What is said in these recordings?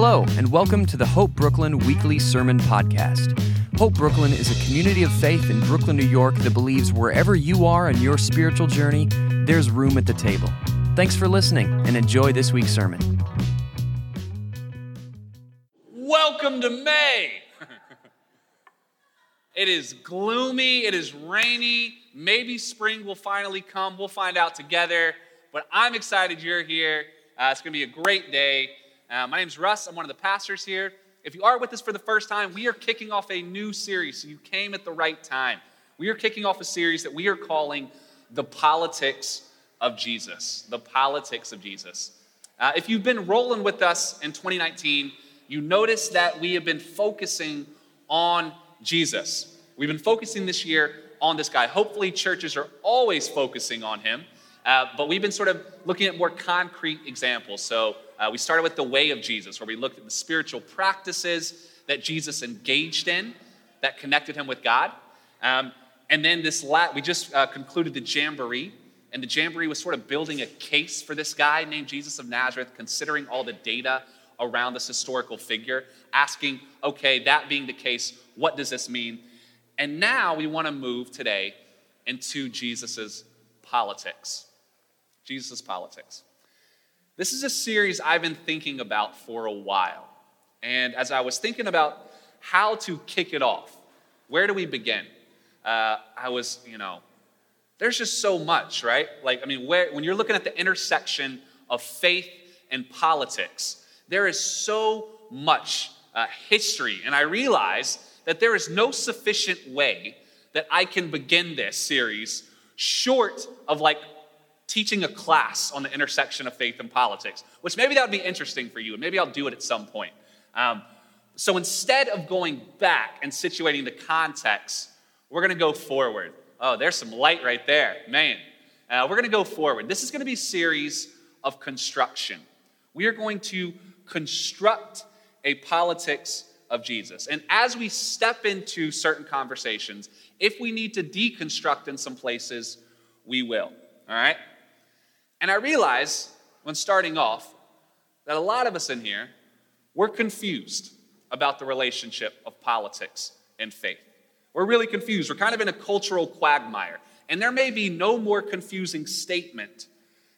Hello, and welcome to the Hope Brooklyn Weekly Sermon Podcast. Hope Brooklyn is a community of faith in Brooklyn, New York that believes wherever you are in your spiritual journey, there's room at the table. Thanks for listening and enjoy this week's sermon. Welcome to May. it is gloomy, it is rainy. Maybe spring will finally come. We'll find out together. But I'm excited you're here. Uh, it's going to be a great day. Uh, my name's Russ. I'm one of the pastors here. If you are with us for the first time, we are kicking off a new series. So you came at the right time. We are kicking off a series that we are calling The Politics of Jesus. The Politics of Jesus. Uh, if you've been rolling with us in 2019, you notice that we have been focusing on Jesus. We've been focusing this year on this guy. Hopefully, churches are always focusing on him, uh, but we've been sort of looking at more concrete examples. So, uh, we started with the way of Jesus, where we looked at the spiritual practices that Jesus engaged in that connected him with God. Um, and then this lat, we just uh, concluded the Jamboree, and the Jamboree was sort of building a case for this guy named Jesus of Nazareth, considering all the data around this historical figure, asking, okay, that being the case, what does this mean? And now we want to move today into Jesus's politics. Jesus' politics. This is a series I've been thinking about for a while. And as I was thinking about how to kick it off, where do we begin? Uh, I was, you know, there's just so much, right? Like, I mean, where, when you're looking at the intersection of faith and politics, there is so much uh, history. And I realize that there is no sufficient way that I can begin this series short of like teaching a class on the intersection of faith and politics, which maybe that would be interesting for you, and maybe I'll do it at some point. Um, so instead of going back and situating the context, we're going to go forward. Oh, there's some light right there, man. Uh, we're going to go forward. This is going to be a series of construction. We are going to construct a politics of Jesus. And as we step into certain conversations, if we need to deconstruct in some places, we will. All right? And I realize when starting off that a lot of us in here, we're confused about the relationship of politics and faith. We're really confused. We're kind of in a cultural quagmire. And there may be no more confusing statement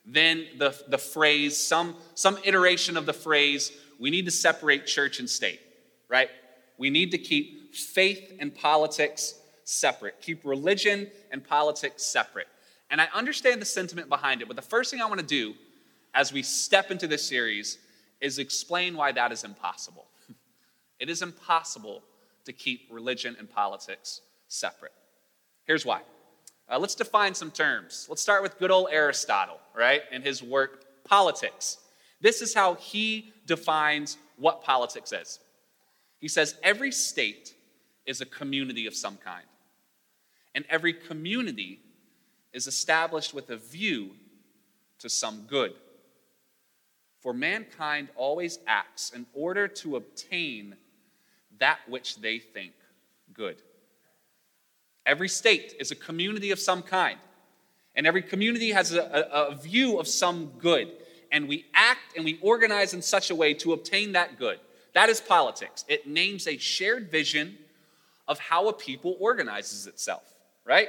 than the, the phrase, some, some iteration of the phrase, we need to separate church and state, right? We need to keep faith and politics separate, keep religion and politics separate. And I understand the sentiment behind it, but the first thing I want to do as we step into this series is explain why that is impossible. It is impossible to keep religion and politics separate. Here's why. Uh, let's define some terms. Let's start with good old Aristotle, right, in his work, Politics. This is how he defines what politics is. He says every state is a community of some kind, and every community is established with a view to some good. For mankind always acts in order to obtain that which they think good. Every state is a community of some kind, and every community has a, a, a, view of some good. And we act and we organize in such a way to obtain that good. That is politics. It names a shared vision of how a people organizes itself, right?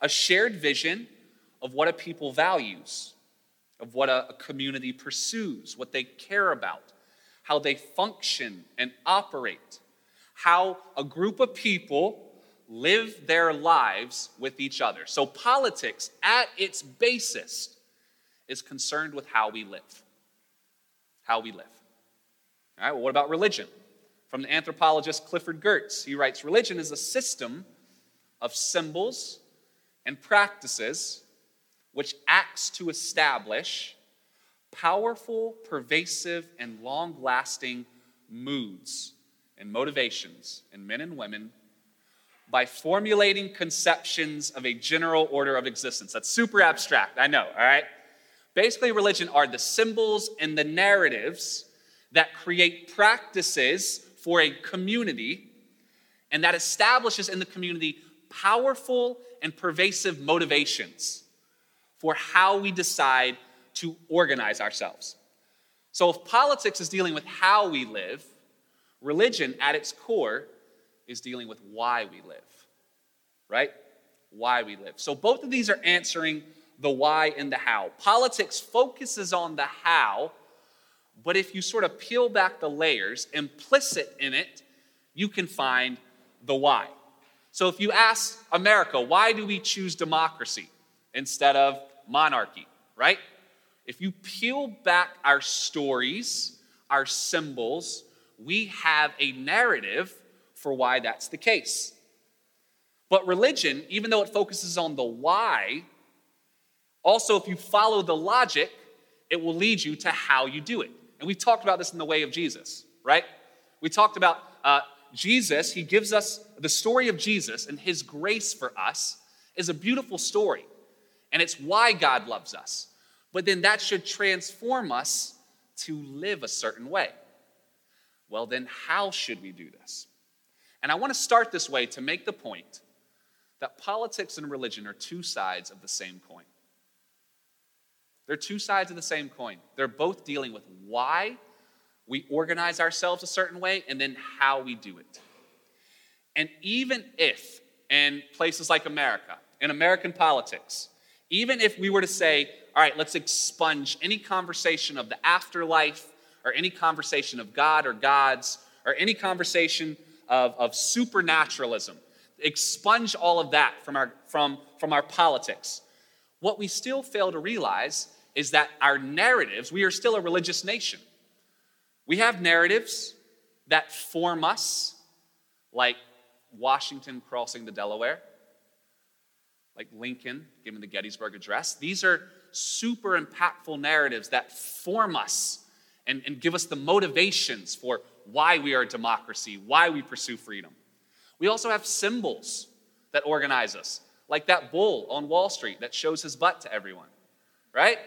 A shared vision of what a people values, of what a, a community pursues, what they care about, how they function and operate, how a group of people live their lives with each other. So, politics, at its basis, is concerned with how we live. How we live. All right, well, what about religion? From the anthropologist Clifford Geertz, he writes Religion is a system of symbols and practices which acts to establish powerful, pervasive, and long lasting moods and motivations in men and women by formulating conceptions of a general order of existence. That's super abstract, I know, all right? Basically, religion are the symbols and the narratives that create practices for a community and that establishes in the community powerful and pervasive motivations for how we decide to organize ourselves. So if politics is dealing with how we live, religion at its core is dealing with why we live, right? Why we live. So both of these are answering the why and the how. Politics focuses on the how, but if you sort of peel back the layers, implicit in it, you can find the why. So if you ask America, why do we choose democracy instead of monarchy, right? If you peel back our stories, our symbols, we have a narrative for why that's the case. But religion, even though it focuses on the why, also, if you follow the logic, it will lead you to how you do it. And we talked about this in the way of Jesus, right? We talked about uh, Jesus, he gives us the story of Jesus and his grace for us is a beautiful story. And it's why God loves us. But then that should transform us to live a certain way. Well, then, how should we do this? And I want to start this way to make the point that politics and religion are two sides of the same coin. They're two sides of the same coin. They're both dealing with why we organize ourselves a certain way and then how we do it. And even if in places like America, in American politics, even if we were to say, all right, let's expunge any conversation of the afterlife or any conversation of God or gods or any conversation of, of supernaturalism, expunge all of that from our, from, from our politics. What we still fail to realize is that our narratives, we are still a religious nation. We have narratives that form us, like Washington crossing the Delaware, like Lincoln giving the Gettysburg Address. These are super impactful narratives that form us and, and give us the motivations for why we are a democracy, why we pursue freedom. We also have symbols that organize us, like that bull on Wall Street that shows his butt to everyone, right?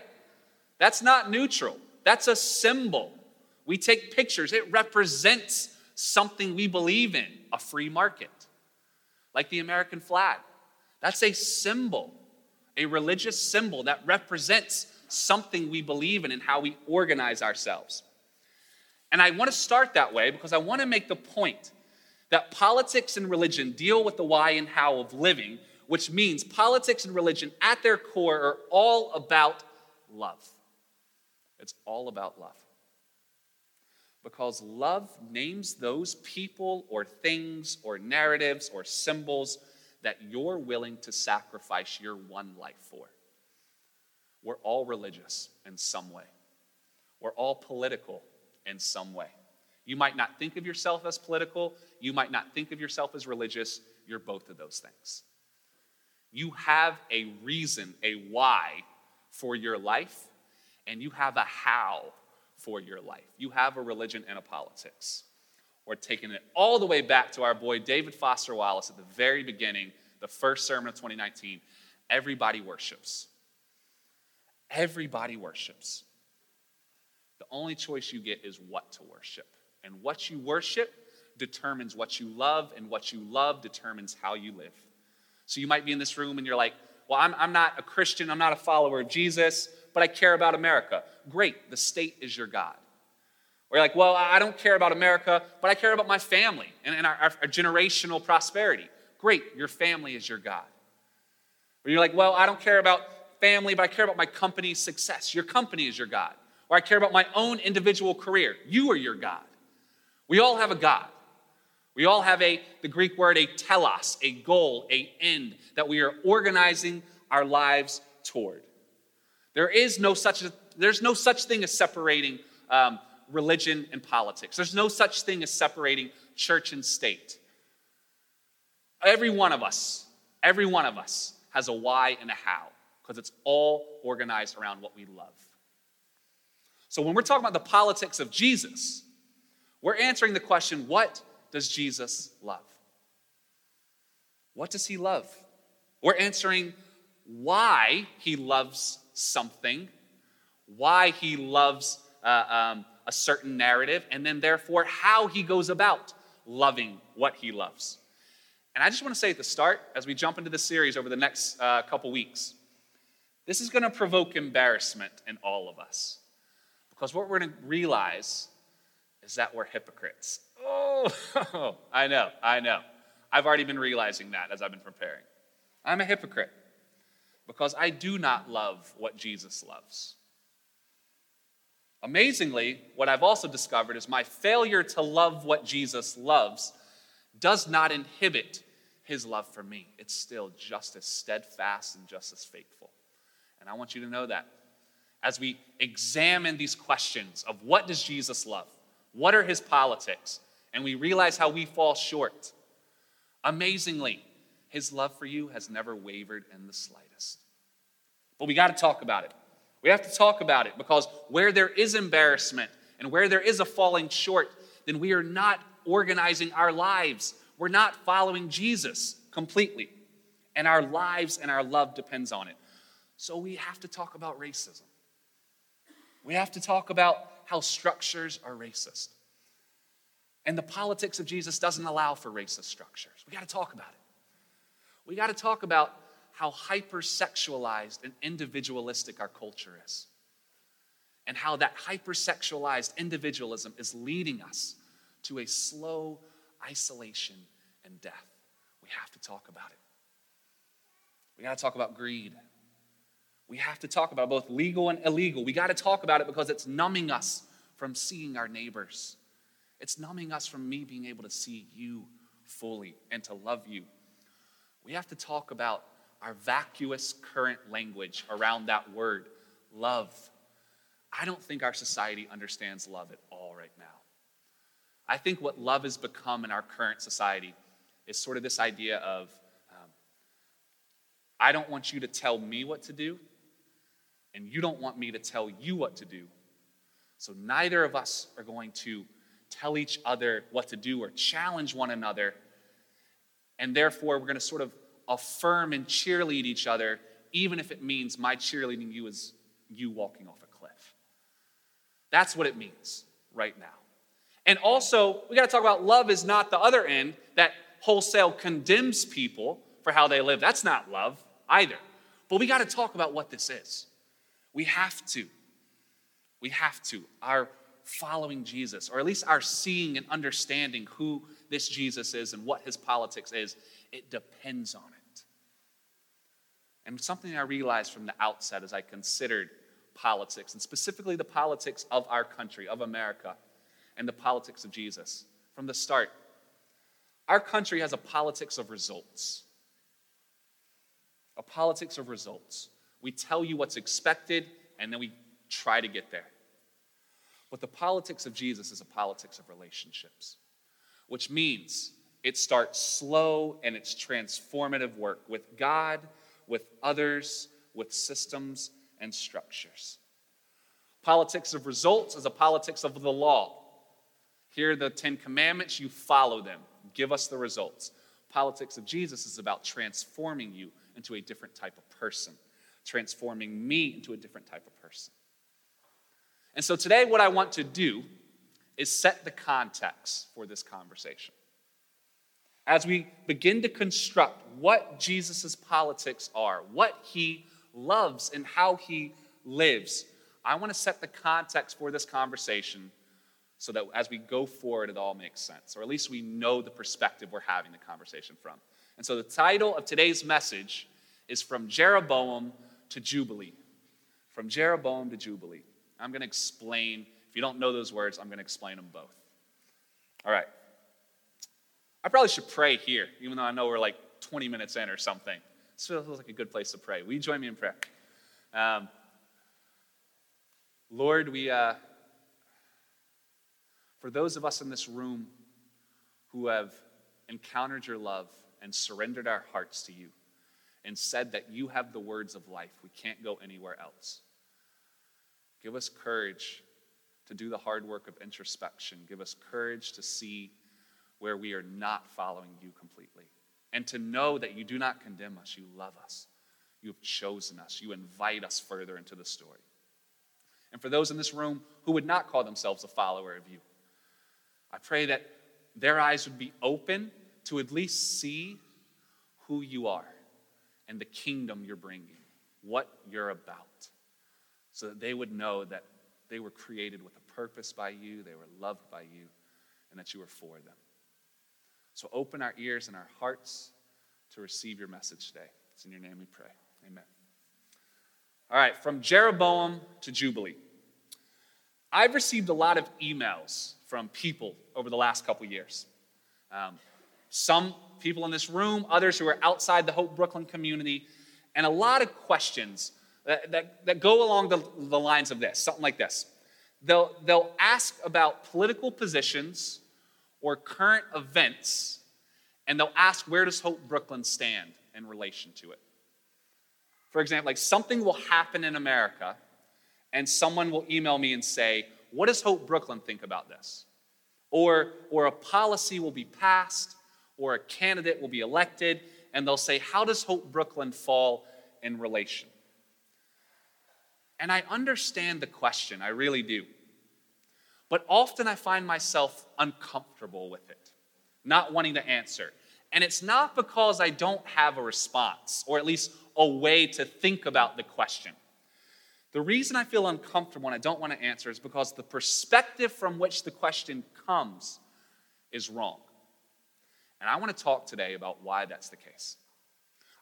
That's not neutral, that's a symbol. We take pictures, it represents something we believe in a free market, like the American flag. That's a symbol, a religious symbol that represents something we believe in and how we organize ourselves. And I want to start that way because I want to make the point that politics and religion deal with the why and how of living, which means politics and religion at their core are all about love. It's all about love. Because love names those people or things or narratives or symbols that you're willing to sacrifice your one life for. We're all religious in some way. We're all political in some way. You might not think of yourself as political, you might not think of yourself as religious. You're both of those things. You have a reason, a why for your life, and you have a how for your life. You have a religion and a politics. Or taking it all the way back to our boy David Foster Wallace at the very beginning, the first sermon of 2019 everybody worships. Everybody worships. The only choice you get is what to worship. And what you worship determines what you love, and what you love determines how you live. So you might be in this room and you're like, well, I'm, I'm not a Christian, I'm not a follower of Jesus, but I care about America. Great, the state is your God. Or you're like, well, I don't care about America, but I care about my family and, and our, our, our generational prosperity. Great, your family is your God. Or you're like, well, I don't care about family, but I care about my company's success. Your company is your God. Or I care about my own individual career. You are your God. We all have a God. We all have a, the Greek word, a telos, a goal, a end that we are organizing our lives toward. There is no such, there's no such thing as separating um, religion and politics. There's no such thing as separating church and state. Every one of us, every one of us has a why and a how because it's all organized around what we love. So when we're talking about the politics of Jesus, we're answering the question what does Jesus love? What does he love? We're answering why he loves something, why he loves uh, um, a certain narrative, and then therefore how he goes about loving what he loves. And I just want to say at the start, as we jump into the series over the next uh, couple weeks, this is going to provoke embarrassment in all of us Because what we're going to realize is that we're hypocrites. Oh, I know, I know. I've already been realizing that as I've been preparing. I'm a hypocrite because I do not love what Jesus loves. Amazingly, what I've also discovered is my failure to love what Jesus loves does not inhibit his love for me. It's still just as steadfast and just as faithful. And I want you to know that as we examine these questions of what does Jesus love? What are his politics? And we realize how we fall short. Amazingly, his love for you has never wavered in the slightest. But we got to talk about it. We have to talk about it because where there is embarrassment and where there is a falling short, then we are not organizing our lives. We're not following Jesus completely. And our lives and our love depends on it. So we have to talk about racism. We have to talk about how structures are racist. And the politics of Jesus doesn't allow for racist structures. We got to talk about it. We got to talk about how hypersexualized and individualistic our culture is. And how that hypersexualized individualism is leading us to a slow isolation and death. We have to talk about it. We got to talk about greed. We have to talk about both legal and illegal. We got to talk about it because it's numbing us from seeing our neighbors. It's numbing us from me being able to see you fully and to love you. We have to talk about our vacuous current language around that word, love. I don't think our society understands love at all right now. I think what love has become in our current society is sort of this idea of um, I don't want you to tell me what to do, and you don't want me to tell you what to do. So neither of us are going to tell each other what to do or challenge one another. And therefore, we're going to sort of affirm and cheerlead each other, even if it means my cheerleading you is you walking off a cliff. That's what it means right now. And also, we got to talk about love is not the other end that wholesale condemns people for how they live. That's not love either. But we got to talk about what this is. We have to. We have to. Our following Jesus, or at least our seeing and understanding who this Jesus is and what his politics is, it depends on it. And something I realized from the outset as I considered politics, and specifically the politics of our country, of America, and the politics of Jesus from the start. Our country has a politics of results. A politics of results. We tell you what's expected, and then we try to get there. But the politics of Jesus is a politics of relationships, which means it starts slow and it's transformative work with God, with others, with systems and structures. Politics of results is a politics of the law. Here are the Ten Commandments, you follow them. Give us the results. Politics of Jesus is about transforming you into a different type of person, transforming me into a different type of person. And so today, what I want to do is set the context for this conversation. As we begin to construct what Jesus' politics are, what he loves, and how he lives, I want to set the context for this conversation so that as we go forward, it all makes sense, or at least we know the perspective we're having the conversation from. And so the title of today's message is From Jeroboam to Jubilee. From Jeroboam to Jubilee. I'm going to explain, if you don't know those words, I'm going to explain them both. All right. I probably should pray here, even though I know we're like 20 minutes in or something. This feels like a good place to pray. Will you join me in prayer? Um, Lord, we, uh, for those of us in this room who have encountered your love and surrendered our hearts to you and said that you have the words of life, we can't go anywhere else. Give us courage to do the hard work of introspection. Give us courage to see where we are not following you completely. And to know that you do not condemn us, you love us. You have chosen us. You invite us further into the story. And for those in this room who would not call themselves a follower of you, I pray that their eyes would be open to at least see who you are and the kingdom you're bringing, what you're about so that they would know that they were created with a purpose by you, they were loved by you, and that you were for them. So open our ears and our hearts to receive your message today. It's in your name we pray. Amen. All right, from Jeroboam to Jubilee. I've received a lot of emails from people over the last couple years. Um, some people in this room, others who are outside the Hope Brooklyn community, and a lot of questions that, that, that go along the, the lines of this something like this. They'll, they'll ask about political positions or current events, and they'll ask, where does Hope Brooklyn stand in relation to it? For example, like something will happen in America, and someone will email me and say, What does Hope Brooklyn think about this? Or, or a policy will be passed, or a candidate will be elected, and they'll say, How does Hope Brooklyn fall in relation? And I understand the question, I really do. But often I find myself uncomfortable with it, not wanting to answer. And it's not because I don't have a response, or at least a way to think about the question. The reason I feel uncomfortable and I don't want to answer is because the perspective from which the question comes is wrong. And I want to talk today about why that's the case.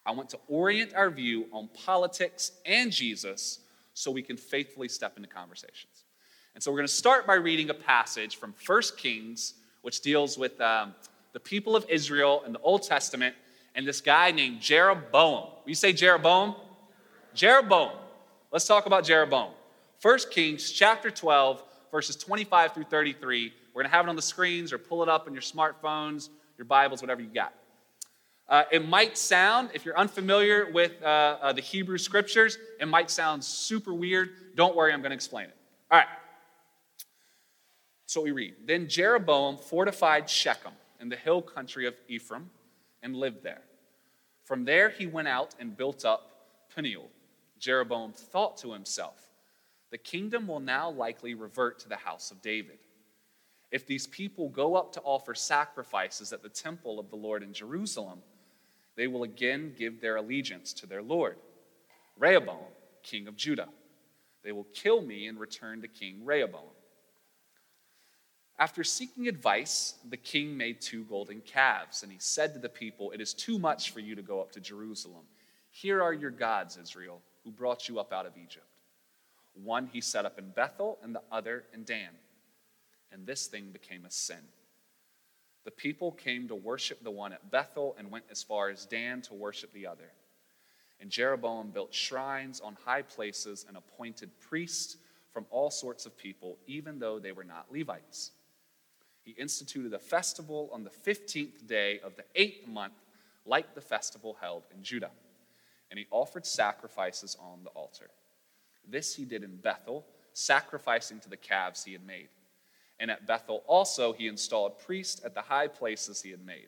I want to orient our view on politics and Jesus so we can faithfully step into conversations. And so we're going to start by reading a passage from 1 Kings, which deals with um, the people of Israel in the Old Testament and this guy named Jeroboam. You say Jeroboam? Jeroboam. Let's talk about Jeroboam. 1 Kings chapter 12, verses 25 through 33. We're going to have it on the screens or pull it up on your smartphones, your Bibles, whatever you got. Uh, it might sound, if you're unfamiliar with uh, uh, the Hebrew scriptures, it might sound super weird. Don't worry, I'm going to explain it. All right. So we read Then Jeroboam fortified Shechem in the hill country of Ephraim and lived there. From there he went out and built up Peniel. Jeroboam thought to himself, The kingdom will now likely revert to the house of David. If these people go up to offer sacrifices at the temple of the Lord in Jerusalem, they will again give their allegiance to their Lord, Rehoboam, king of Judah. They will kill me and return to King Rehoboam. After seeking advice, the king made two golden calves, and he said to the people, It is too much for you to go up to Jerusalem. Here are your gods, Israel, who brought you up out of Egypt. One he set up in Bethel, and the other in Dan. And this thing became a sin. The people came to worship the one at Bethel and went as far as Dan to worship the other. And Jeroboam built shrines on high places and appointed priests from all sorts of people, even though they were not Levites he instituted a festival on the 15th day of the eighth month, like the festival held in Judah. And he offered sacrifices on the altar. This he did in Bethel, sacrificing to the calves he had made. And at Bethel also he installed priests at the high places he had made.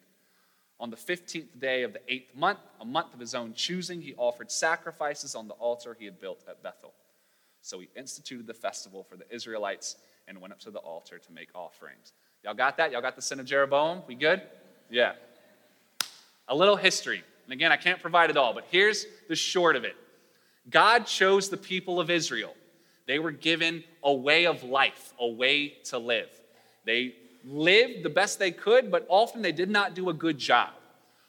On the 15th day of the eighth month, a month of his own choosing, he offered sacrifices on the altar he had built at Bethel. So he instituted the festival for the Israelites and went up to the altar to make offerings. Y'all got that? Y'all got the sin of Jeroboam? We good? Yeah. A little history. And again, I can't provide it all, but here's the short of it God chose the people of Israel. They were given a way of life, a way to live. They lived the best they could, but often they did not do a good job.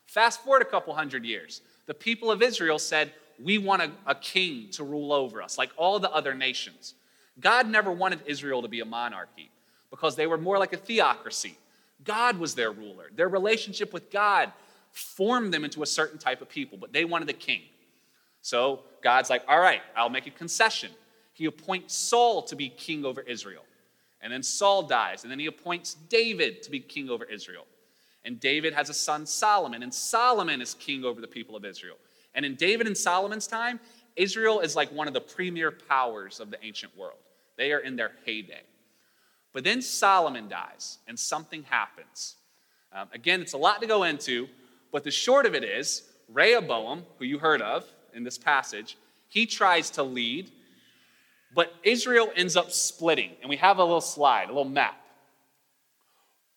Fast forward a couple hundred years. The people of Israel said, We want a, a king to rule over us, like all the other nations. God never wanted Israel to be a monarchy because they were more like a theocracy. God was their ruler. Their relationship with God formed them into a certain type of people, but they wanted a king. So God's like, all right, I'll make a concession. He appoints Saul to be king over Israel. And then Saul dies, and then he appoints David to be king over Israel. And David has a son, Solomon, and Solomon is king over the people of Israel. And in David and Solomon's time, Israel is like one of the premier powers of the ancient world. They are in their heyday. But then Solomon dies, and something happens. Um, again, it's a lot to go into, but the short of it is Rehoboam, who you heard of in this passage, he tries to lead, but Israel ends up splitting. And we have a little slide, a little map.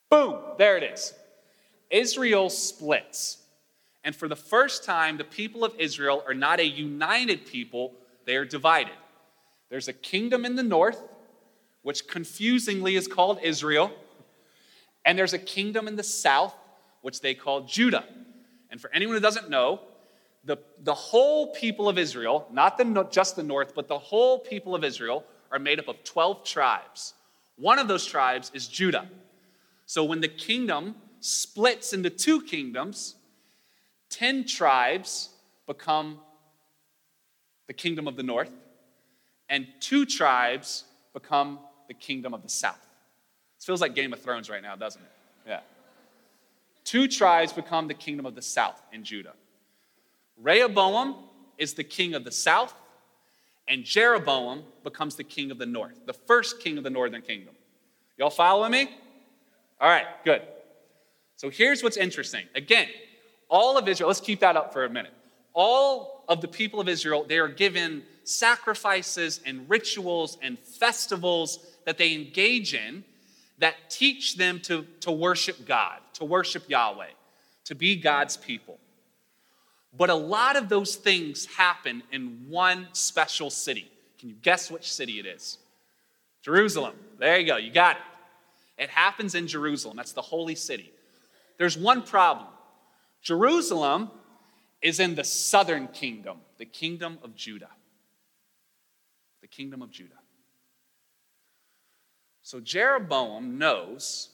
Boom, there it is. Israel splits. And for the first time, the people of Israel are not a united people, they are divided. There's a kingdom in the north which confusingly is called Israel. And there's a kingdom in the south, which they call Judah. And for anyone who doesn't know, the, the whole people of Israel, not the, just the north, but the whole people of Israel are made up of 12 tribes. One of those tribes is Judah. So when the kingdom splits into two kingdoms, 10 tribes become the kingdom of the north, and two tribes become the kingdom of the south. This feels like Game of Thrones right now, doesn't it? Yeah. Two tribes become the kingdom of the south in Judah. Rehoboam is the king of the south, and Jeroboam becomes the king of the north, the first king of the northern kingdom. Y'all following me? All right, good. So here's what's interesting. Again, all of Israel, let's keep that up for a minute. All of the people of Israel, they are given sacrifices and rituals and festivals that they engage in that teach them to, to worship God, to worship Yahweh, to be God's people. But a lot of those things happen in one special city. Can you guess which city it is? Jerusalem. There you go, you got it. It happens in Jerusalem. That's the holy city. There's one problem Jerusalem is in the southern kingdom, the kingdom of Judah. The kingdom of Judah. So Jeroboam knows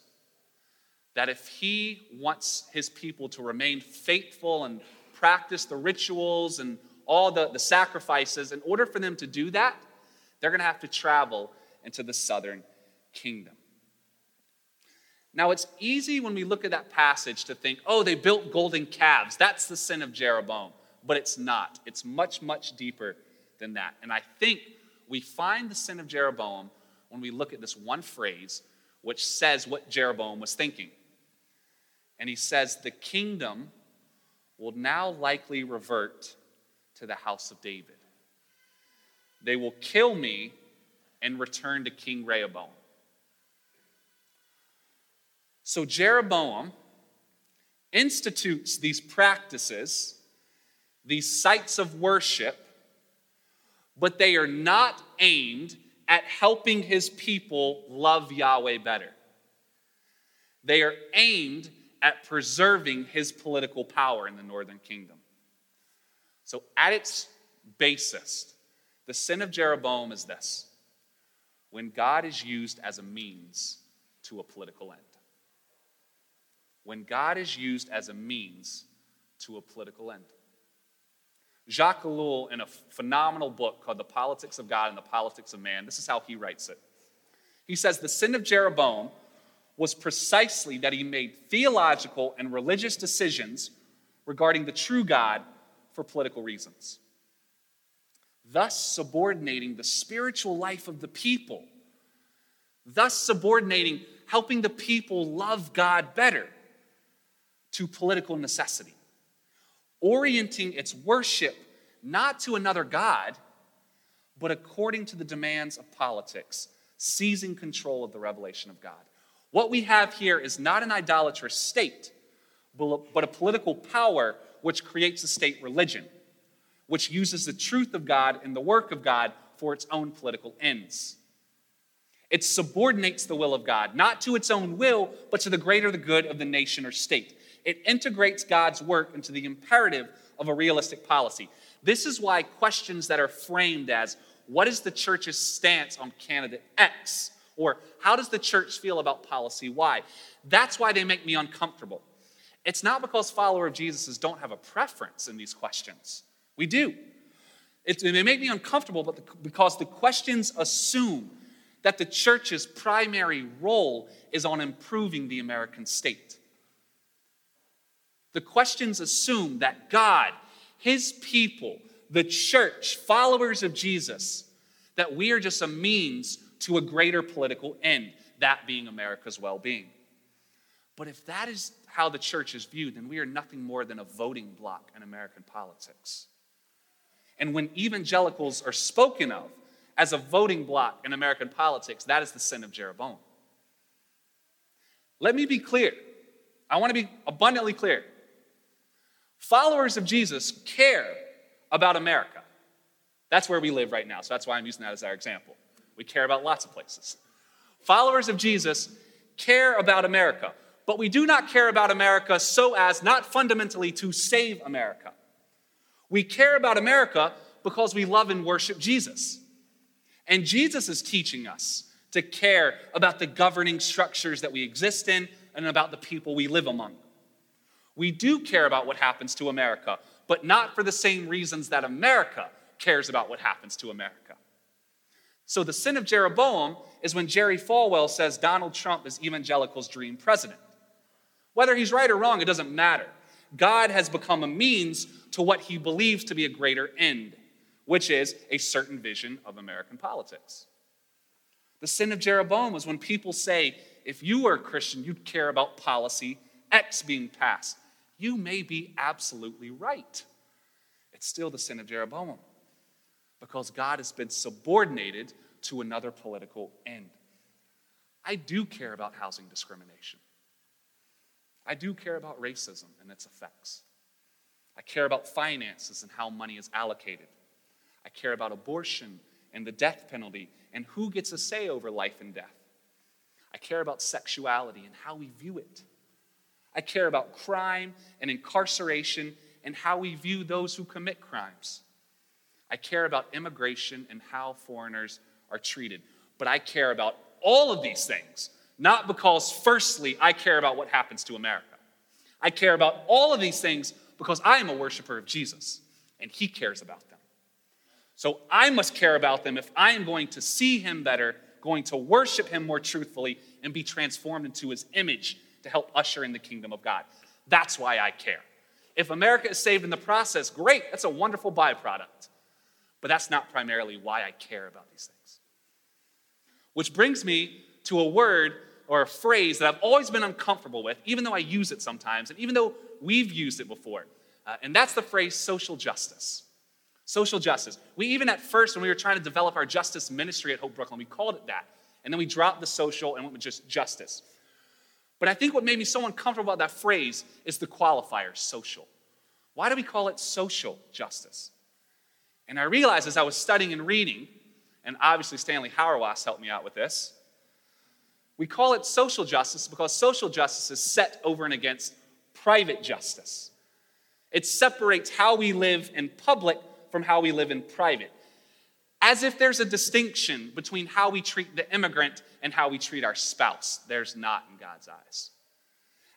that if he wants his people to remain faithful and practice the rituals and all the, the sacrifices, in order for them to do that, they're going to have to travel into the southern kingdom. Now, it's easy when we look at that passage to think, oh, they built golden calves. That's the sin of Jeroboam. But it's not. It's much, much deeper than that. And I think we find the sin of Jeroboam when we look at this one phrase, which says what Jeroboam was thinking. And he says, the kingdom will now likely revert to the house of David. They will kill me and return to King Rehoboam. So Jeroboam institutes these practices, these sites of worship, but they are not aimed at helping his people love Yahweh better. They are aimed at preserving his political power in the northern kingdom. So, at its basis, the sin of Jeroboam is this when God is used as a means to a political end. When God is used as a means to a political end. Jacques Ellul, in a phenomenal book called The Politics of God and the Politics of Man, this is how he writes it. He says, The sin of Jeroboam was precisely that he made theological and religious decisions regarding the true God for political reasons, thus subordinating the spiritual life of the people, thus subordinating helping the people love God better to political necessity, orienting its worship not to another God, but according to the demands of politics, seizing control of the revelation of God. What we have here is not an idolatrous state, but a political power which creates a state religion, which uses the truth of God and the work of God for its own political ends. It subordinates the will of God, not to its own will, but to the greater the good of the nation or state. It integrates God's work into the imperative of a realistic policy. This is why questions that are framed as, what is the church's stance on candidate X? Or how does the church feel about policy Y? That's why they make me uncomfortable. It's not because followers of Jesus don't have a preference in these questions. We do. It, they make me uncomfortable but the, because the questions assume that the church's primary role is on improving the American state. The questions assume that God, His people, the church, followers of Jesus, that we are just a means to a greater political end, that being America's well being. But if that is how the church is viewed, then we are nothing more than a voting bloc in American politics. And when evangelicals are spoken of as a voting bloc in American politics, that is the sin of Jeroboam. Let me be clear. I want to be abundantly clear. Followers of Jesus care about America. That's where we live right now, so that's why I'm using that as our example. We care about lots of places. Followers of Jesus care about America, but we do not care about America so as not fundamentally to save America. We care about America because we love and worship Jesus. And Jesus is teaching us to care about the governing structures that we exist in and about the people we live among. We do care about what happens to America, but not for the same reasons that America cares about what happens to America. So the sin of Jeroboam is when Jerry Falwell says Donald Trump is evangelicals' dream president. Whether he's right or wrong, it doesn't matter. God has become a means to what he believes to be a greater end, which is a certain vision of American politics. The sin of Jeroboam was when people say, if you were a Christian, you'd care about policy X being passed. You may be absolutely right. It's still the sin of Jeroboam because God has been subordinated to another political end. I do care about housing discrimination. I do care about racism and its effects. I care about finances and how money is allocated. I care about abortion and the death penalty and who gets a say over life and death. I care about sexuality and how we view it. I care about crime and incarceration and how we view those who commit crimes. I care about immigration and how foreigners are treated. But I care about all of these things, not because, firstly, I care about what happens to America. I care about all of these things because I am a worshiper of Jesus and he cares about them. So I must care about them if I am going to see him better, going to worship him more truthfully, and be transformed into his image to help usher in the kingdom of God. That's why I care. If America is saved in the process, great, that's a wonderful byproduct. But that's not primarily why I care about these things. Which brings me to a word or a phrase that I've always been uncomfortable with, even though I use it sometimes, and even though we've used it before. Uh, and that's the phrase social justice. Social justice. We even at first, when we were trying to develop our justice ministry at Hope Brooklyn, we called it that. And then we dropped the social and went with just justice. But I think what made me so uncomfortable about that phrase is the qualifier, social. Why do we call it social justice? And I realized as I was studying and reading, and obviously Stanley Hauerwas helped me out with this, we call it social justice because social justice is set over and against private justice. It separates how we live in public from how we live in private. As if there's a distinction between how we treat the immigrant and how we treat our spouse. There's not in God's eyes.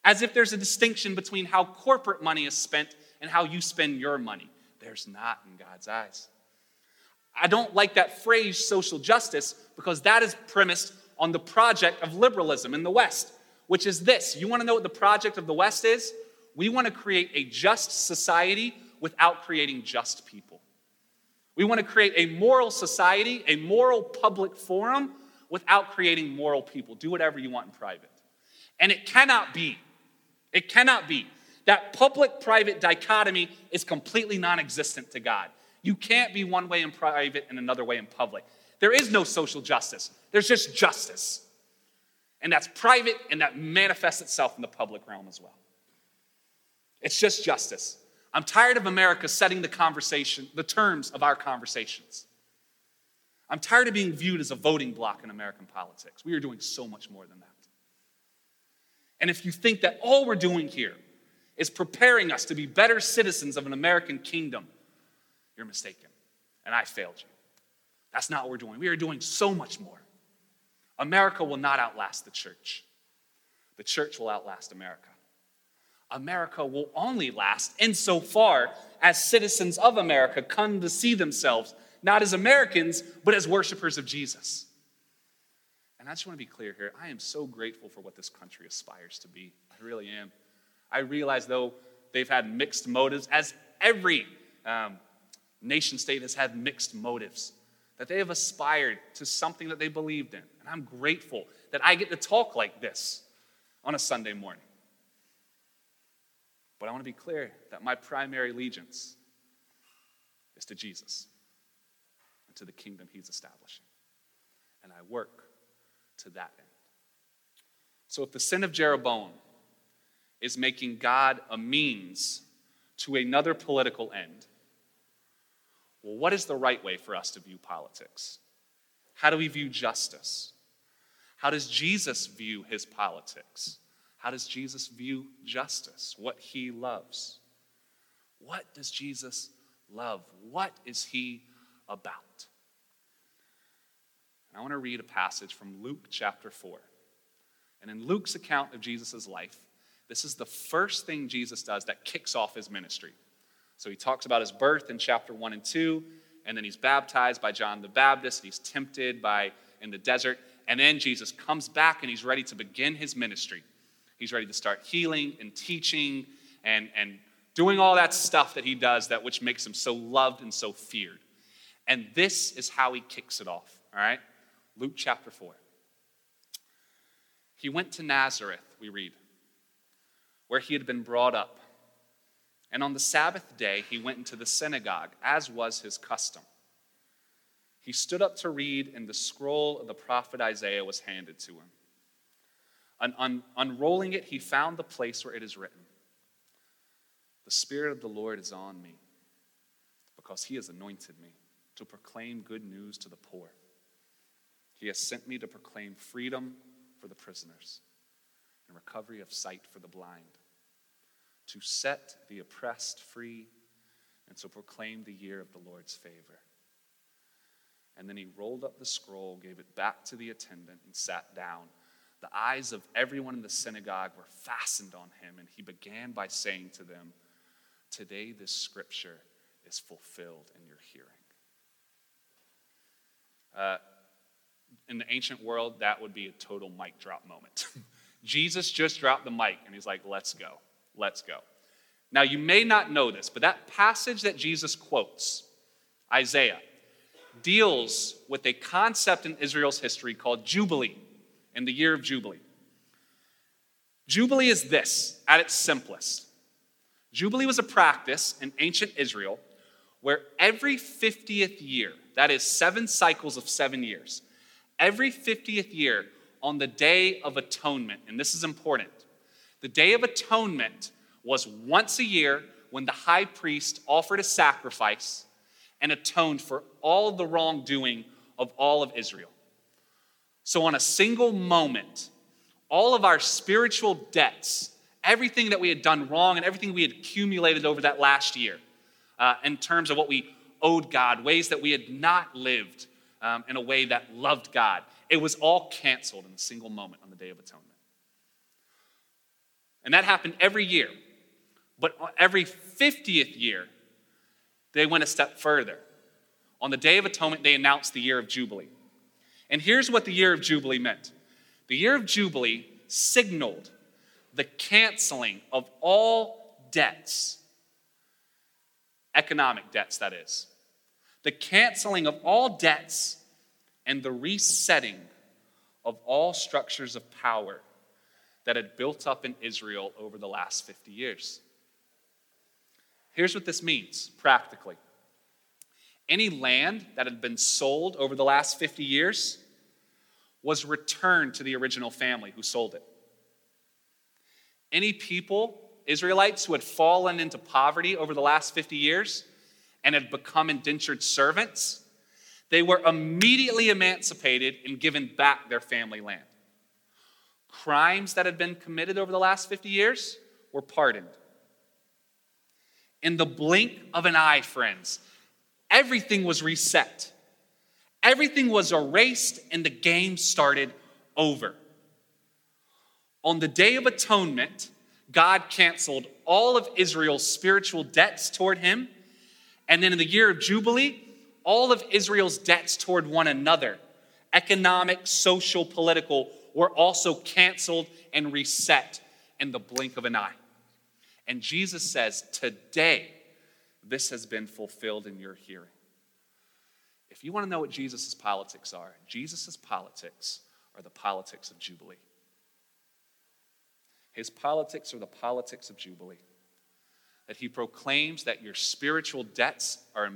As if there's a distinction between how corporate money is spent and how you spend your money. There's not in God's eyes. I don't like that phrase, social justice, because that is premised on the project of liberalism in the West, which is this. You want to know what the project of the West is? We want to create a just society without creating just people. We want to create a moral society, a moral public forum without creating moral people. Do whatever you want in private. And it cannot be, it cannot be. That public private dichotomy is completely non existent to God. You can't be one way in private and another way in public. There is no social justice, there's just justice. And that's private and that manifests itself in the public realm as well. It's just justice. I'm tired of America setting the conversation, the terms of our conversations. I'm tired of being viewed as a voting bloc in American politics. We are doing so much more than that. And if you think that all we're doing here is preparing us to be better citizens of an American kingdom, you're mistaken. And I failed you. That's not what we're doing. We are doing so much more. America will not outlast the church, the church will outlast America. America will only last insofar as citizens of America come to see themselves not as Americans, but as worshipers of Jesus. And I just want to be clear here I am so grateful for what this country aspires to be. I really am. I realize, though, they've had mixed motives, as every um, nation state has had mixed motives, that they have aspired to something that they believed in. And I'm grateful that I get to talk like this on a Sunday morning. But I want to be clear that my primary allegiance is to Jesus and to the kingdom he's establishing. And I work to that end. So if the sin of Jeroboam is making God a means to another political end, well, what is the right way for us to view politics? How do we view justice? How does Jesus view his politics? How does Jesus view justice? What he loves? What does Jesus love? What is he about? And I want to read a passage from Luke chapter 4. And in Luke's account of Jesus' life, this is the first thing Jesus does that kicks off his ministry. So he talks about his birth in chapter 1 and 2, and then he's baptized by John the Baptist, and he's tempted by in the desert, and then Jesus comes back and he's ready to begin his ministry. He's ready to start healing and teaching and, and doing all that stuff that he does that which makes him so loved and so feared. And this is how he kicks it off, all right? Luke chapter 4. He went to Nazareth, we read, where he had been brought up. And on the Sabbath day, he went into the synagogue, as was his custom. He stood up to read, and the scroll of the prophet Isaiah was handed to him. Un- un- unrolling it, he found the place where it is written The Spirit of the Lord is on me, because he has anointed me to proclaim good news to the poor. He has sent me to proclaim freedom for the prisoners and recovery of sight for the blind, to set the oppressed free, and to proclaim the year of the Lord's favor. And then he rolled up the scroll, gave it back to the attendant, and sat down. The eyes of everyone in the synagogue were fastened on him, and he began by saying to them, Today this scripture is fulfilled in your hearing. Uh, in the ancient world, that would be a total mic drop moment. Jesus just dropped the mic and he's like, let's go, let's go. Now, you may not know this, but that passage that Jesus quotes, Isaiah, deals with a concept in Israel's history called Jubilee, in the year of Jubilee. Jubilee is this at its simplest. Jubilee was a practice in ancient Israel where every 50th year, that is seven cycles of seven years, every 50th year on the Day of Atonement, and this is important. The Day of Atonement was once a year when the high priest offered a sacrifice and atoned for all the wrongdoing of all of Israel. So, on a single moment, all of our spiritual debts, everything that we had done wrong, and everything we had accumulated over that last year, uh, in terms of what we owed God, ways that we had not lived um, in a way that loved God. It was all canceled in a single moment on the Day of Atonement. And that happened every year. But every 50th year, they went a step further. On the Day of Atonement, they announced the year of Jubilee. And here's what the year of Jubilee meant. The year of Jubilee signaled the canceling of all debts, economic debts, that is, the canceling of all debts and the resetting of all structures of power that had built up in Israel over the last 50 years. Here's what this means practically any land that had been sold over the last 50 years was returned to the original family who sold it. Any people, Israelites, who had fallen into poverty over the last 50 years, and had become indentured servants, they were immediately emancipated and given back their family land. Crimes that had been committed over the last 50 years were pardoned. In the blink of an eye, friends, everything was reset. Everything was erased and the game started over. On the Day of Atonement, God canceled all of Israel's spiritual debts toward him and then in the year of Jubilee, all of Israel's debts toward one another, economic, social, political, were also canceled and reset in the blink of an eye. And Jesus says, Today, this has been fulfilled in your hearing. If you want to know what Jesus' politics are, Jesus' politics are the politics of Jubilee. His politics are the politics of Jubilee that he proclaims that your spiritual debts are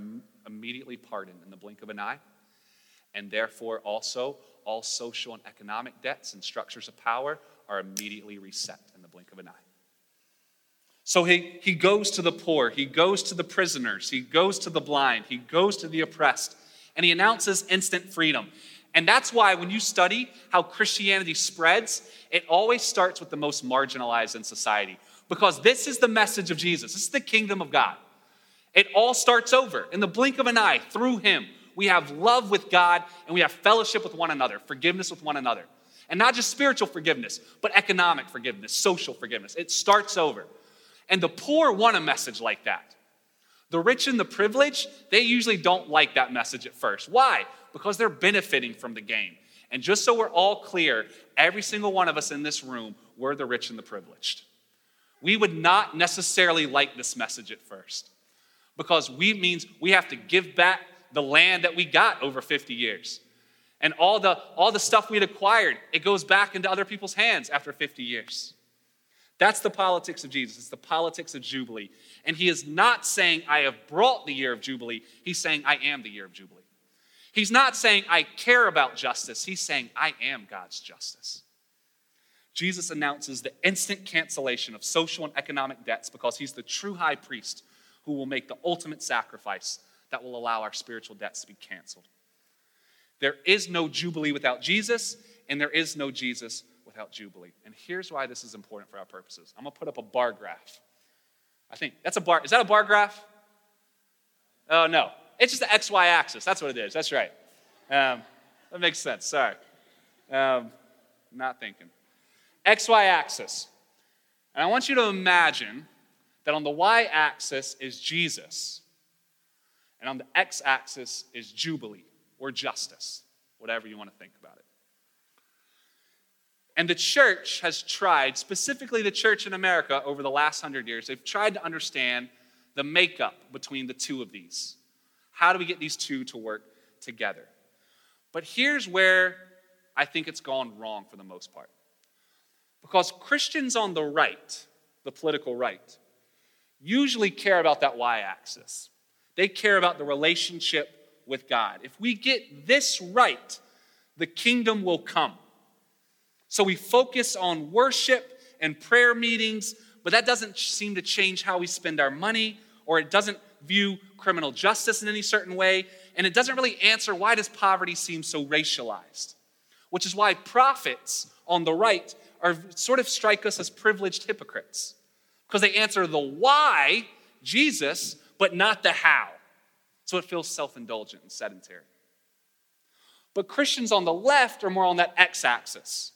immediately pardoned in the blink of an eye, and therefore also all social and economic debts and structures of power are immediately reset in the blink of an eye. So he, he goes to the poor, he goes to the prisoners, he goes to the blind, he goes to the oppressed, and he announces instant freedom. And that's why when you study how Christianity spreads, it always starts with the most marginalized in society. Because this is the message of Jesus. This is the kingdom of God. It all starts over in the blink of an eye through Him. We have love with God and we have fellowship with one another, forgiveness with one another. And not just spiritual forgiveness, but economic forgiveness, social forgiveness. It starts over. And the poor want a message like that. The rich and the privileged, they usually don't like that message at first. Why? Because they're benefiting from the game. And just so we're all clear, every single one of us in this room, we're the rich and the privileged. We would not necessarily like this message at first because we means we have to give back the land that we got over 50 years. And all the, all the stuff we'd acquired, it goes back into other people's hands after 50 years. That's the politics of Jesus. It's the politics of Jubilee. And he is not saying, I have brought the year of Jubilee. He's saying, I am the year of Jubilee. He's not saying, I care about justice. He's saying, I am God's justice. Jesus announces the instant cancellation of social and economic debts because he's the true high priest who will make the ultimate sacrifice that will allow our spiritual debts to be canceled. There is no Jubilee without Jesus, and there is no Jesus without Jubilee. And here's why this is important for our purposes. I'm going to put up a bar graph. I think that's a bar. Is that a bar graph? Oh, no. It's just the XY axis. That's what it is. That's right. Um, that makes sense. Sorry. Um, not thinking. XY axis. And I want you to imagine that on the Y axis is Jesus, and on the X axis is Jubilee or justice, whatever you want to think about it. And the church has tried, specifically the church in America over the last hundred years, they've tried to understand the makeup between the two of these. How do we get these two to work together? But here's where I think it's gone wrong for the most part. Because Christians on the right, the political right, usually care about that y axis. They care about the relationship with God. If we get this right, the kingdom will come. So we focus on worship and prayer meetings, but that doesn't seem to change how we spend our money, or it doesn't view criminal justice in any certain way, and it doesn't really answer why does poverty seem so racialized? Which is why prophets on the right are sort of strike us as privileged hypocrites. Because they answer the why, Jesus, but not the how. So it feels self-indulgent and sedentary. But Christians on the left are more on that x axis.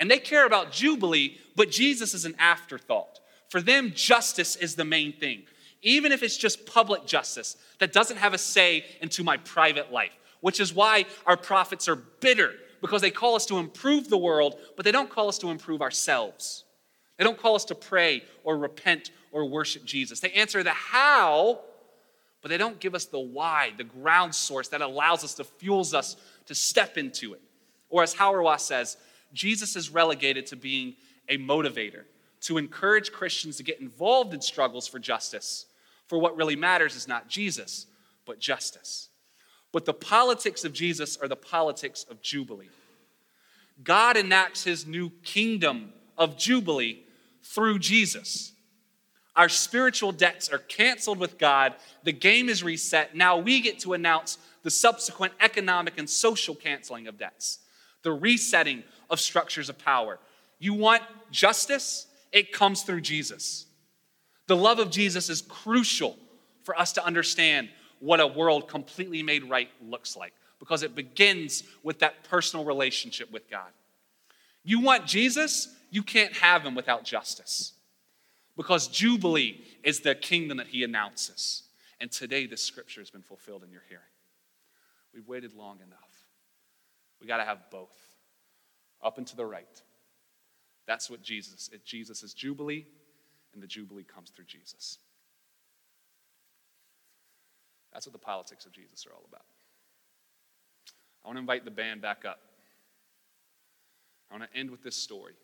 And they care about Jubilee, but Jesus is an afterthought. For them, justice is the main thing. Even if it's just public justice that doesn't have a say into my private life, which is why our prophets are bitter because they call us to improve the world, but they don't call us to improve ourselves. They don't call us to pray or repent or worship Jesus. They answer the how, but they don't give us the why, the ground source that allows us to fuels us to step into it. Or as Hauerwas says, Jesus is relegated to being a motivator, to encourage Christians to get involved in struggles for justice. For what really matters is not Jesus, but justice. But the politics of Jesus are the politics of Jubilee. God enacts his new kingdom of Jubilee through Jesus. Our spiritual debts are canceled with God. The game is reset. Now we get to announce the subsequent economic and social canceling of debts, the resetting of structures of power. You want justice? It comes through Jesus. The love of Jesus is crucial for us to understand what a world completely made right looks like because it begins with that personal relationship with God. You want Jesus? You can't have him without justice because Jubilee is the kingdom that he announces. And today, this scripture has been fulfilled in your hearing. We've waited long enough. We got to have both up and to the right. That's what Jesus, it, Jesus is Jubilee, and the Jubilee comes through Jesus. That's what the politics of Jesus are all about. I want to invite the band back up. I want to end with this story.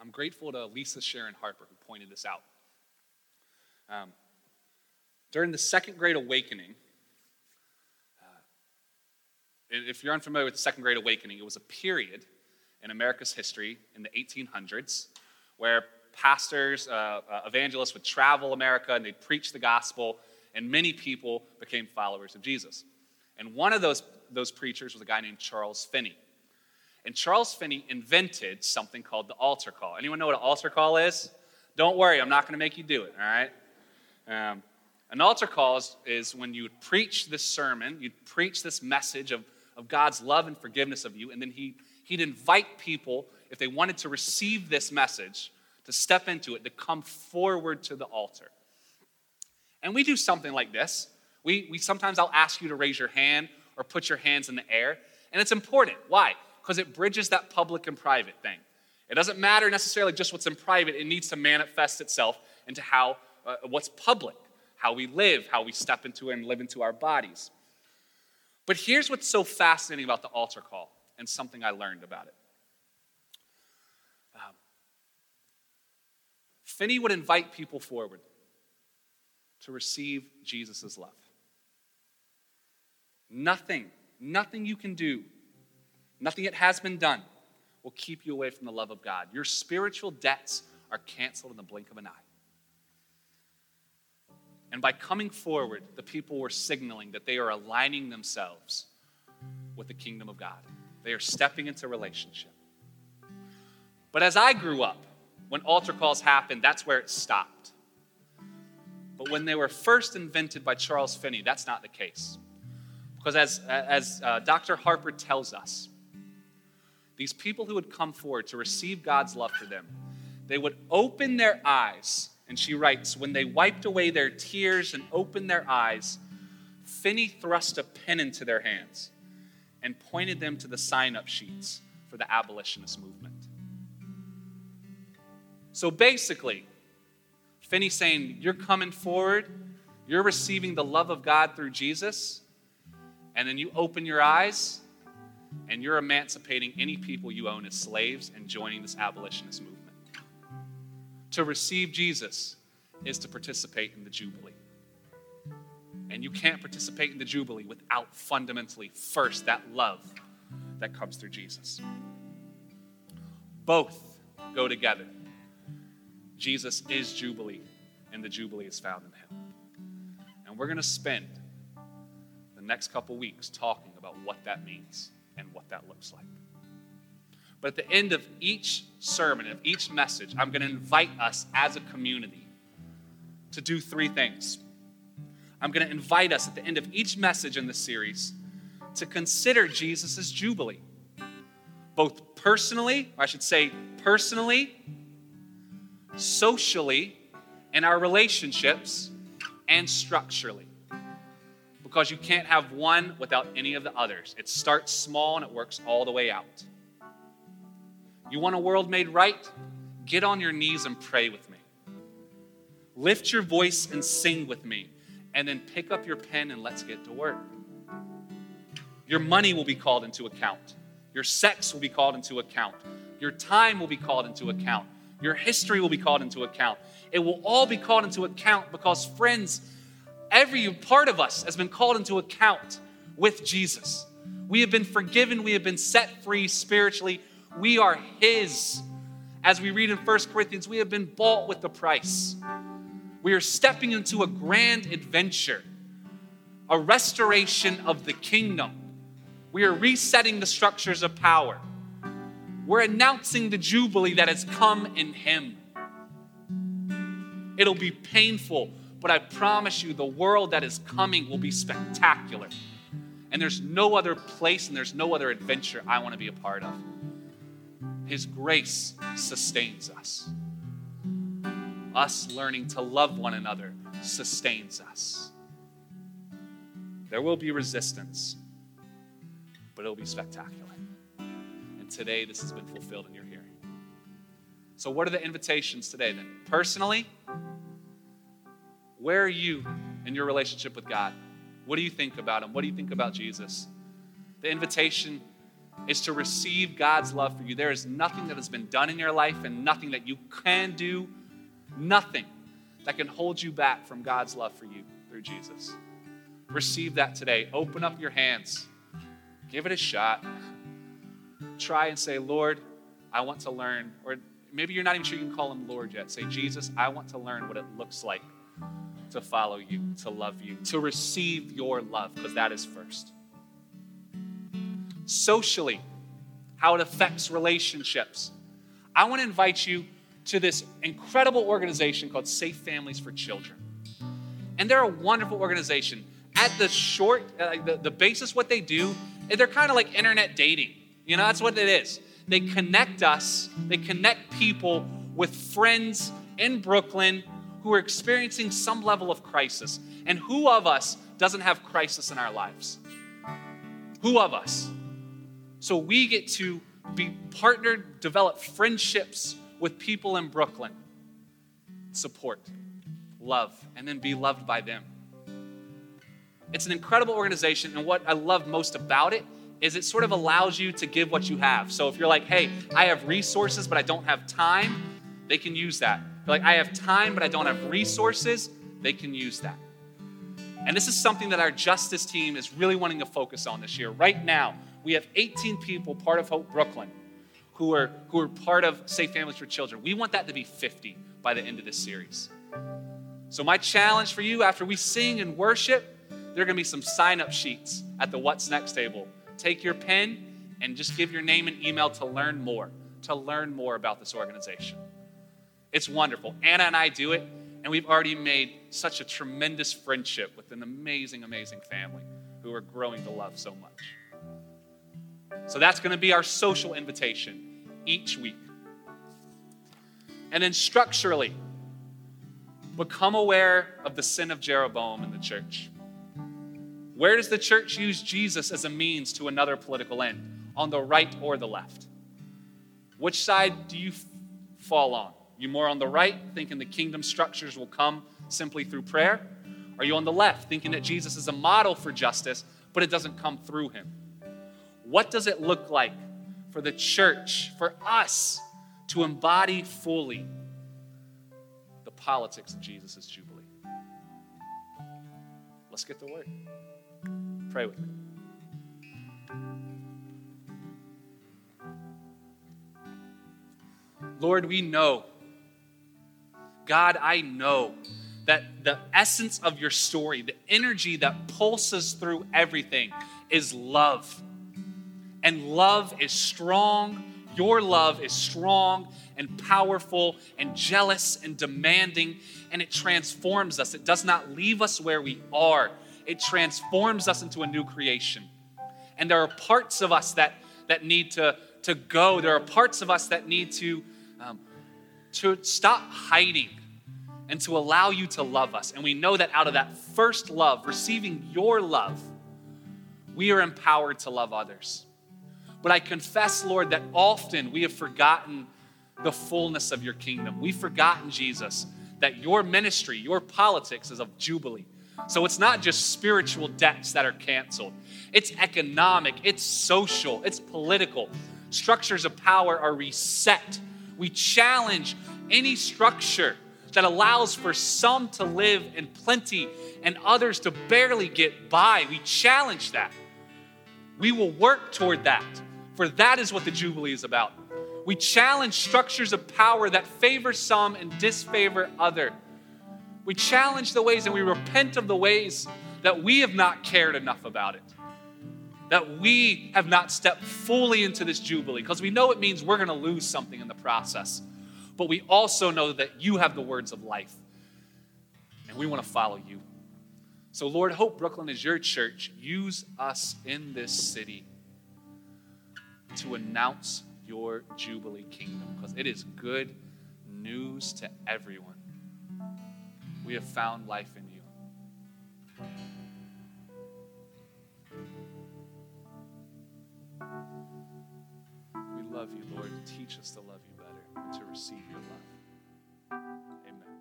I'm grateful to Lisa Sharon Harper who pointed this out. Um, during the Second Great Awakening, if you're unfamiliar with the Second Great Awakening, it was a period in America's history in the 1800s where pastors, uh, uh, evangelists would travel America and they'd preach the gospel, and many people became followers of Jesus. And one of those, those preachers was a guy named Charles Finney. And Charles Finney invented something called the altar call. Anyone know what an altar call is? Don't worry, I'm not going to make you do it, all right? Um, an altar call is, is when you would preach this sermon, you'd preach this message of, of God's love and forgiveness of you, and then he, he'd invite people, if they wanted to receive this message, to step into it, to come forward to the altar. And we do something like this. We, we sometimes I'll ask you to raise your hand or put your hands in the air. And it's important. Why? Because it bridges that public and private thing. It doesn't matter necessarily just what's in private, it needs to manifest itself into how uh, what's public, how we live, how we step into and live into our bodies. But here's what's so fascinating about the altar call and something I learned about it. Um, Finney would invite people forward to receive Jesus' love. Nothing, nothing you can do, nothing that has been done will keep you away from the love of God. Your spiritual debts are canceled in the blink of an eye. And by coming forward, the people were signaling that they are aligning themselves with the kingdom of God. They are stepping into relationship. But as I grew up, when altar calls happened, that's where it stopped. But when they were first invented by Charles Finney, that's not the case. Because as, as uh, Dr. Harper tells us, these people who would come forward to receive God's love for them, they would open their eyes and she writes, When they wiped away their tears and opened their eyes, Finney thrust a pen into their hands and pointed them to the sign up sheets for the abolitionist movement. So basically, Finney saying, You're coming forward, you're receiving the love of God through Jesus, and then you open your eyes and you're emancipating any people you own as slaves and joining this abolitionist movement. To receive Jesus is to participate in the Jubilee. And you can't participate in the Jubilee without fundamentally, first, that love that comes through Jesus. Both go together. Jesus is Jubilee, and the Jubilee is found in Him. And we're going to spend the next couple weeks talking about what that means and what that looks like. But at the end of each sermon, of each message, I'm going to invite us as a community to do three things. I'm going to invite us at the end of each message in this series to consider Jesus' Jubilee, both personally, I should say, personally, socially, in our relationships, and structurally. Because you can't have one without any of the others. It starts small and it works all the way out. You want a world made right? Get on your knees and pray with me. Lift your voice and sing with me. And then pick up your pen and let's get to work. Your money will be called into account. Your sex will be called into account. Your time will be called into account. Your history will be called into account. It will all be called into account because, friends, every part of us has been called into account with Jesus. We have been forgiven, we have been set free spiritually, we are His. As we read in 1 Corinthians, we have been bought with the price. We are stepping into a grand adventure, a restoration of the kingdom. We are resetting the structures of power. We're announcing the jubilee that has come in Him. It'll be painful, but I promise you, the world that is coming will be spectacular. And there's no other place and there's no other adventure I want to be a part of. His grace sustains us. Us learning to love one another sustains us. There will be resistance, but it'll be spectacular. And today, this has been fulfilled in your hearing. So, what are the invitations today then? Personally, where are you in your relationship with God? What do you think about Him? What do you think about Jesus? The invitation is to receive God's love for you. There is nothing that has been done in your life and nothing that you can do, nothing that can hold you back from God's love for you through Jesus. Receive that today. Open up your hands, give it a shot. Try and say, Lord, I want to learn. Or maybe you're not even sure you can call him Lord yet. Say, Jesus, I want to learn what it looks like to follow you, to love you, to receive your love, because that is first. Socially, how it affects relationships. I want to invite you to this incredible organization called Safe Families for Children. And they're a wonderful organization. At the short, uh, the, the basis, what they do, they're kind of like internet dating. You know, that's what it is. They connect us, they connect people with friends in Brooklyn who are experiencing some level of crisis. And who of us doesn't have crisis in our lives? Who of us? So we get to be partnered, develop friendships with people in Brooklyn, support, love, and then be loved by them. It's an incredible organization, and what I love most about it is it sort of allows you to give what you have. So if you're like, hey, I have resources, but I don't have time, they can use that. You're like, I have time, but I don't have resources, they can use that. And this is something that our justice team is really wanting to focus on this year. Right now, we have 18 people part of Hope Brooklyn who are, who are part of Safe Families for Children. We want that to be 50 by the end of this series. So, my challenge for you after we sing and worship, there are going to be some sign up sheets at the What's Next table. Take your pen and just give your name and email to learn more, to learn more about this organization. It's wonderful. Anna and I do it, and we've already made such a tremendous friendship with an amazing, amazing family who are growing to love so much. So that's going to be our social invitation each week. And then structurally, become aware of the sin of Jeroboam in the church. Where does the church use Jesus as a means to another political end? On the right or the left? Which side do you fall on? You more on the right, thinking the kingdom structures will come simply through prayer? Are you on the left, thinking that Jesus is a model for justice, but it doesn't come through him? What does it look like for the church, for us to embody fully the politics of Jesus' Jubilee. Let's get to work. Pray with me. Lord, we know, God, I know that the essence of your story, the energy that pulses through everything, is love and love is strong. Your love is strong and powerful and jealous and demanding, and it transforms us. It does not leave us where we are, it transforms us into a new creation. And there are parts of us that, that need to, to go, there are parts of us that need to, um, to stop hiding and to allow you to love us. And we know that out of that first love, receiving your love, we are empowered to love others. But I confess, Lord, that often we have forgotten the fullness of your kingdom. We've forgotten, Jesus, that your ministry, your politics is of jubilee. So it's not just spiritual debts that are canceled, it's economic, it's social, it's political. Structures of power are reset. We challenge any structure that allows for some to live in plenty and others to barely get by. We challenge that. We will work toward that for that is what the Jubilee is about. We challenge structures of power that favor some and disfavor other. We challenge the ways and we repent of the ways that we have not cared enough about it. That we have not stepped fully into this Jubilee because we know it means we're going to lose something in the process. But we also know that you have the words of life and we want to follow you. So, Lord, Hope Brooklyn is your church. Use us in this city to announce your Jubilee kingdom because it is good news to everyone. We have found life in you. We love you, Lord. Teach us to love you better and to receive your love. Amen.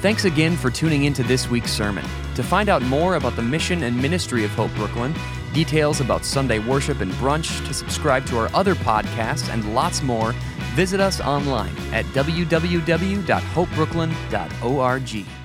Thanks again for tuning into this week's sermon. To find out more about the mission and ministry of Hope Brooklyn, details about Sunday worship and brunch, to subscribe to our other podcasts, and lots more, visit us online at www.hopebrooklyn.org.